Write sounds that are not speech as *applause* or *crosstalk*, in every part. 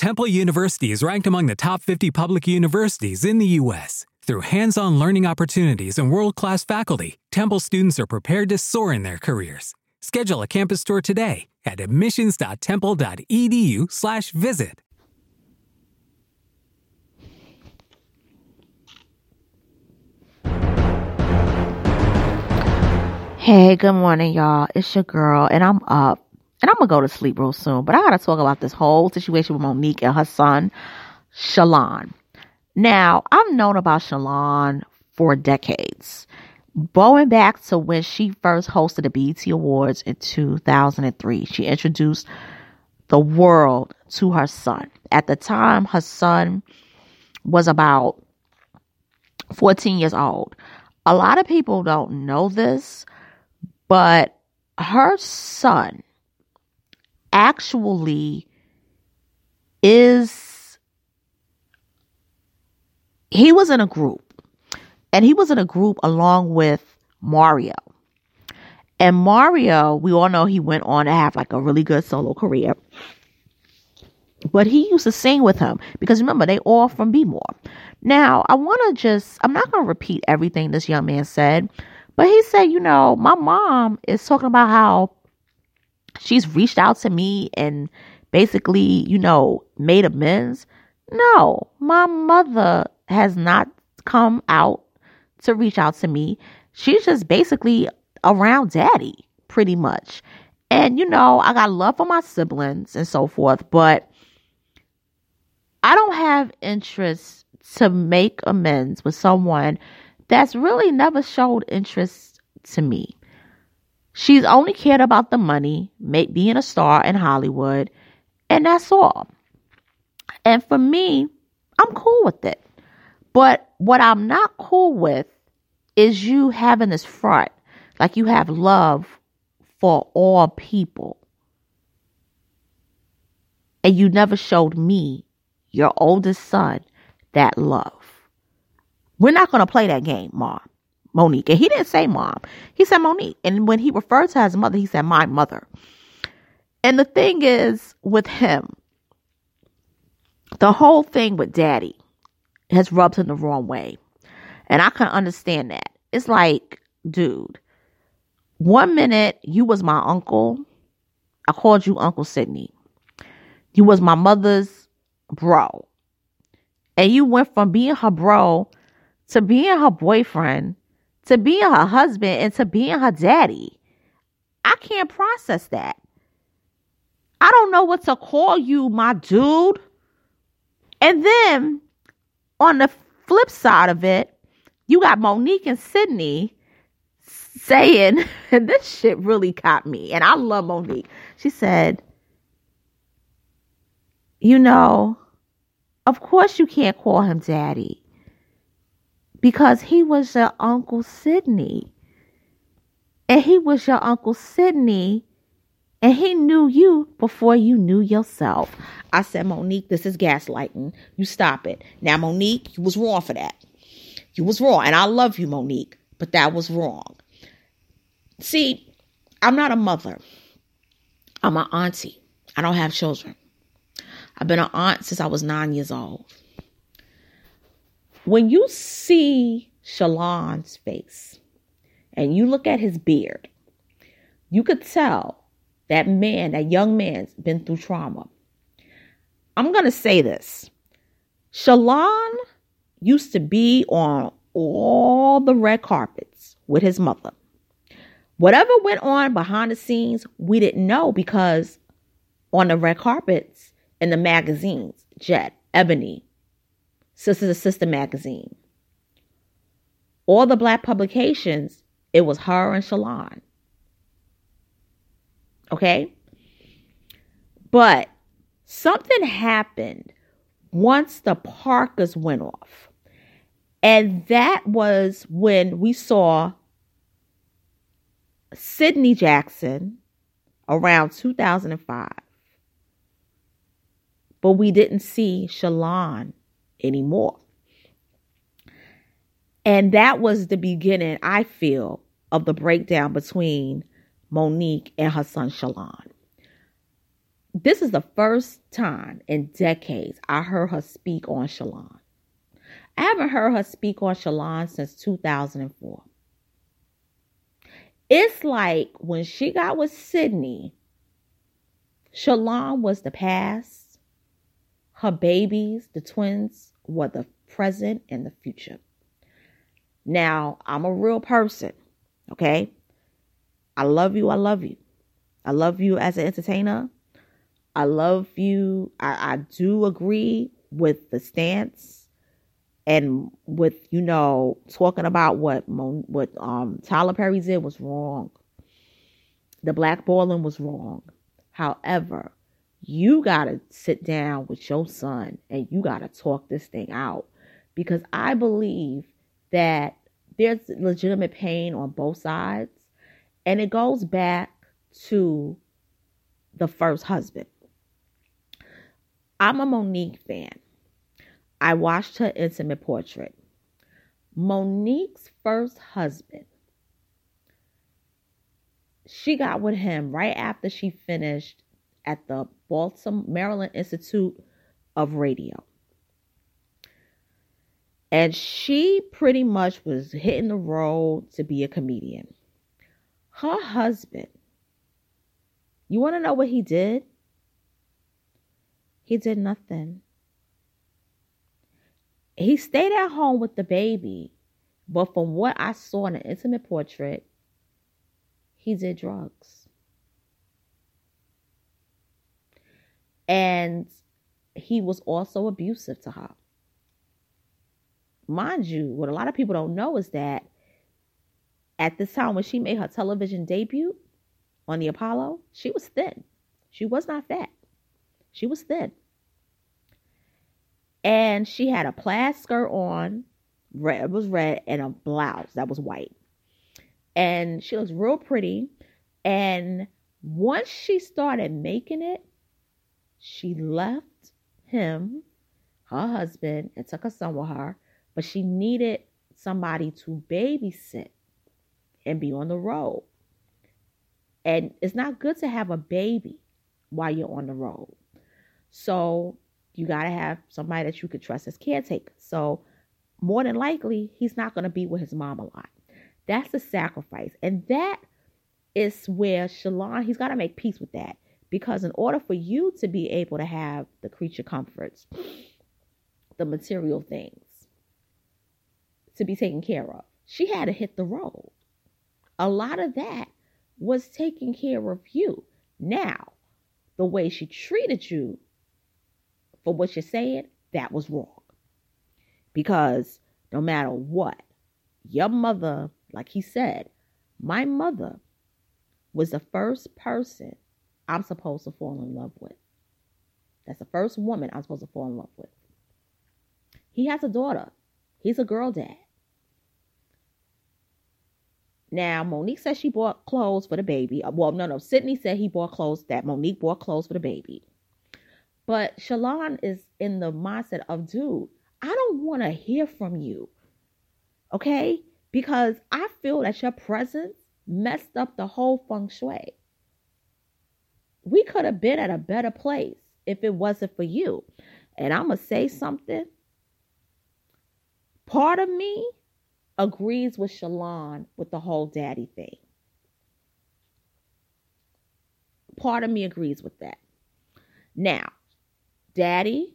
Temple University is ranked among the top 50 public universities in the U.S. Through hands on learning opportunities and world class faculty, Temple students are prepared to soar in their careers. Schedule a campus tour today at admissions.temple.edu/slash visit. Hey, good morning, y'all. It's your girl, and I'm up. And I'm gonna go to sleep real soon. But I gotta talk about this whole situation with Monique and her son, Shalon. Now, I've known about Shalon for decades. Going back to when she first hosted the BET Awards in 2003, she introduced the world to her son. At the time, her son was about 14 years old. A lot of people don't know this, but her son actually is he was in a group and he was in a group along with Mario. And Mario, we all know he went on to have like a really good solo career. But he used to sing with him because remember, they all from B More. Now, I want to just, I'm not going to repeat everything this young man said, but he said, you know, my mom is talking about how she's reached out to me and basically, you know, made amends. No, my mother has not come out to reach out to me. She's just basically around daddy, pretty much. And, you know, I got love for my siblings and so forth, but I don't have interest to make amends with someone that's really never showed interest to me. She's only cared about the money, make, being a star in Hollywood, and that's all. And for me, I'm cool with it. But what I'm not cool with is you having this front, like you have love for all people. And you never showed me, your oldest son, that love. We're not going to play that game, Mom. Monique. And he didn't say mom. He said Monique. And when he referred to his mother, he said my mother. And the thing is with him, the whole thing with daddy has rubbed him the wrong way. And I can understand that. It's like, dude, one minute you was my uncle. I called you Uncle Sydney. You was my mother's bro. And you went from being her bro to being her boyfriend to being her husband and to being her daddy. I can't process that. I don't know what to call you, my dude. And then on the flip side of it, you got Monique and Sydney saying, *laughs* and this shit really caught me, and I love Monique. She said, You know, of course you can't call him daddy because he was your Uncle Sydney. And he was your Uncle Sydney. And he knew you before you knew yourself. I said, Monique, this is gaslighting. You stop it. Now, Monique, you was wrong for that. You was wrong. And I love you, Monique, but that was wrong. See, I'm not a mother. I'm an auntie. I don't have children. I've been an aunt since I was nine years old. When you see Shalon's face and you look at his beard, you could tell that man, that young man's been through trauma. I'm going to say this Shalon used to be on all the red carpets with his mother. Whatever went on behind the scenes, we didn't know because on the red carpets in the magazines, Jet, Ebony, Sister to Sister magazine. All the black publications, it was her and Shalon. Okay? But something happened once the Parkers went off. And that was when we saw Sidney Jackson around 2005. But we didn't see Shalon anymore. And that was the beginning, I feel, of the breakdown between Monique and her son Shalon. this is the first time in decades I heard her speak on Shalon. I haven't heard her speak on Shalon since 2004. It's like when she got with Sydney, Shalon was the past, her babies, the twins, were the present and the future. Now, I'm a real person, okay? I love you. I love you. I love you as an entertainer. I love you. I, I do agree with the stance and with you know talking about what what um Tyler Perry did was wrong. The blackballing was wrong. However, you gotta sit down with your son and you gotta talk this thing out because I believe that there's legitimate pain on both sides, and it goes back to the first husband. I'm a Monique fan. I watched her intimate portrait. Monique's first husband, she got with him right after she finished at the Baltimore, Maryland Institute of Radio. And she pretty much was hitting the road to be a comedian. Her husband, you want to know what he did? He did nothing. He stayed at home with the baby, but from what I saw in an intimate portrait, he did drugs. And he was also abusive to her. Mind you, what a lot of people don't know is that at this time when she made her television debut on the Apollo, she was thin. She was not fat. She was thin. And she had a plaid skirt on, red was red, and a blouse that was white. And she was real pretty. And once she started making it, she left him, her husband, and took her son with her. But she needed somebody to babysit and be on the road. And it's not good to have a baby while you're on the road. So you got to have somebody that you could trust as caretaker. So more than likely, he's not going to be with his mom a lot. That's the sacrifice. And that is where Shalon, he's got to make peace with that. Because in order for you to be able to have the creature comforts, the material things to be taken care of, she had to hit the road. A lot of that was taking care of you. Now, the way she treated you for what you're saying, that was wrong. Because no matter what, your mother, like he said, my mother was the first person I'm supposed to fall in love with. That's the first woman I'm supposed to fall in love with. He has a daughter. He's a girl dad. Now, Monique says she bought clothes for the baby. Well, no, no. Sydney said he bought clothes, that Monique bought clothes for the baby. But Shalon is in the mindset of, dude, I don't want to hear from you. Okay? Because I feel that your presence messed up the whole feng shui. We could have been at a better place if it wasn't for you. And I'm going to say something. Part of me agrees with Shalon with the whole daddy thing. Part of me agrees with that. Now, Daddy,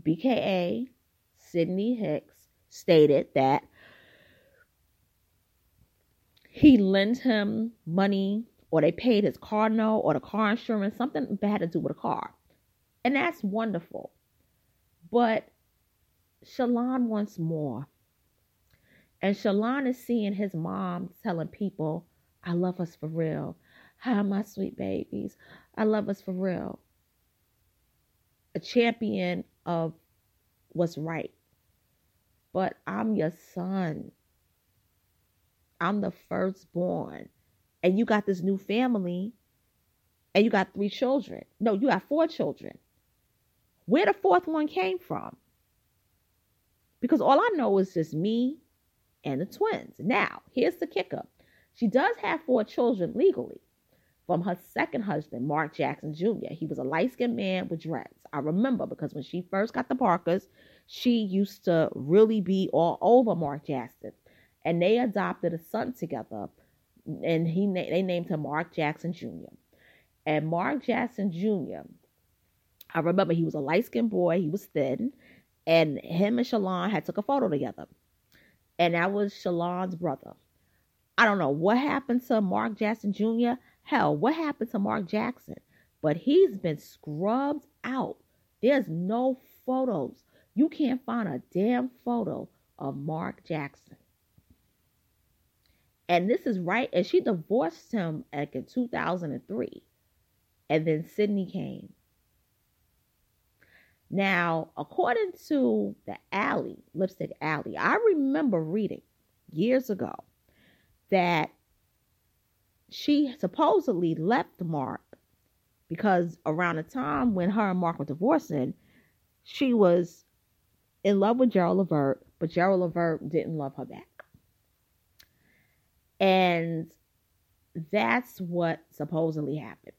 BKA, Sydney Hicks, stated that he lent him money or they paid his car note or the car insurance, something bad to do with a car. And that's wonderful. But Shalon wants more. And Shalon is seeing his mom telling people, I love us for real. Hi, my sweet babies. I love us for real a champion of what's right. But I'm your son. I'm the firstborn. And you got this new family and you got three children. No, you got four children. Where the fourth one came from? Because all I know is just me and the twins. Now, here's the kicker. She does have four children legally, from her second husband, Mark Jackson Jr. He was a light skinned man with dreads. I remember because when she first got the Parkers, she used to really be all over Mark Jackson. And they adopted a son together, and he they named him Mark Jackson Jr. And Mark Jackson Jr., I remember he was a light skinned boy, he was thin, and him and Shalon had took a photo together. And that was Shalon's brother. I don't know what happened to Mark Jackson Jr. Hell, what happened to Mark Jackson? But he's been scrubbed out. There's no photos. You can't find a damn photo of Mark Jackson. And this is right, and she divorced him like in 2003. And then Sydney came. Now, according to the Alley, Lipstick Alley, I remember reading years ago that she supposedly left Mark because around the time when her and Mark were divorcing, she was in love with Gerald Levert, but Gerald Levert didn't love her back. And that's what supposedly happened.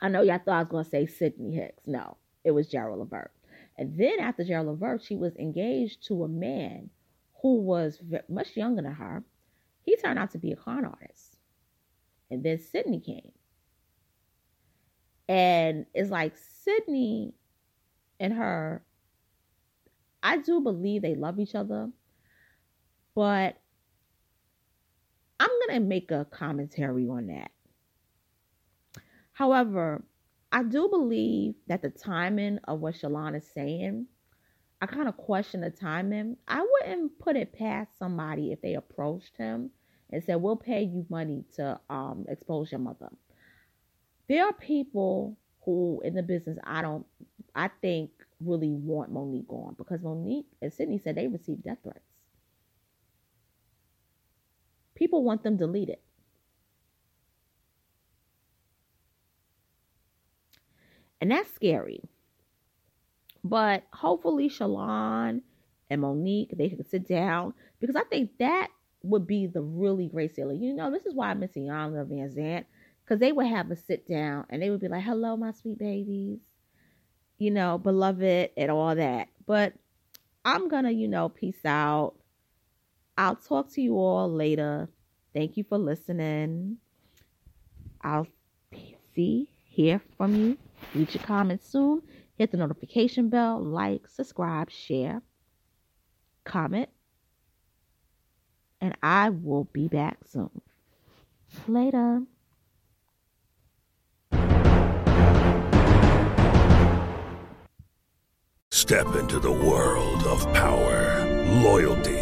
I know y'all thought I was going to say Sydney Hicks. No, it was Gerald Levert. And then after Gerald Levert, she was engaged to a man who was much younger than her. He turned out to be a con artist. And then Sydney came. And it's like Sydney and her, I do believe they love each other, but going to make a commentary on that. However, I do believe that the timing of what Shalon is saying, I kind of question the timing. I wouldn't put it past somebody if they approached him and said, We'll pay you money to um, expose your mother. There are people who in the business I don't I think really want Monique gone because Monique as Sydney said they received death threats. People want them deleted. And that's scary. But hopefully Shalon and Monique, they can sit down because I think that would be the really great silly. You know, this is why I'm missing Iyanla Vanzant because they would have a sit down and they would be like, hello, my sweet babies, you know, beloved and all that. But I'm going to, you know, peace out. I'll talk to you all later. Thank you for listening. I'll see, hear from you. Read your comments soon. Hit the notification bell, like, subscribe, share, comment. And I will be back soon. Later. Step into the world of power, loyalty,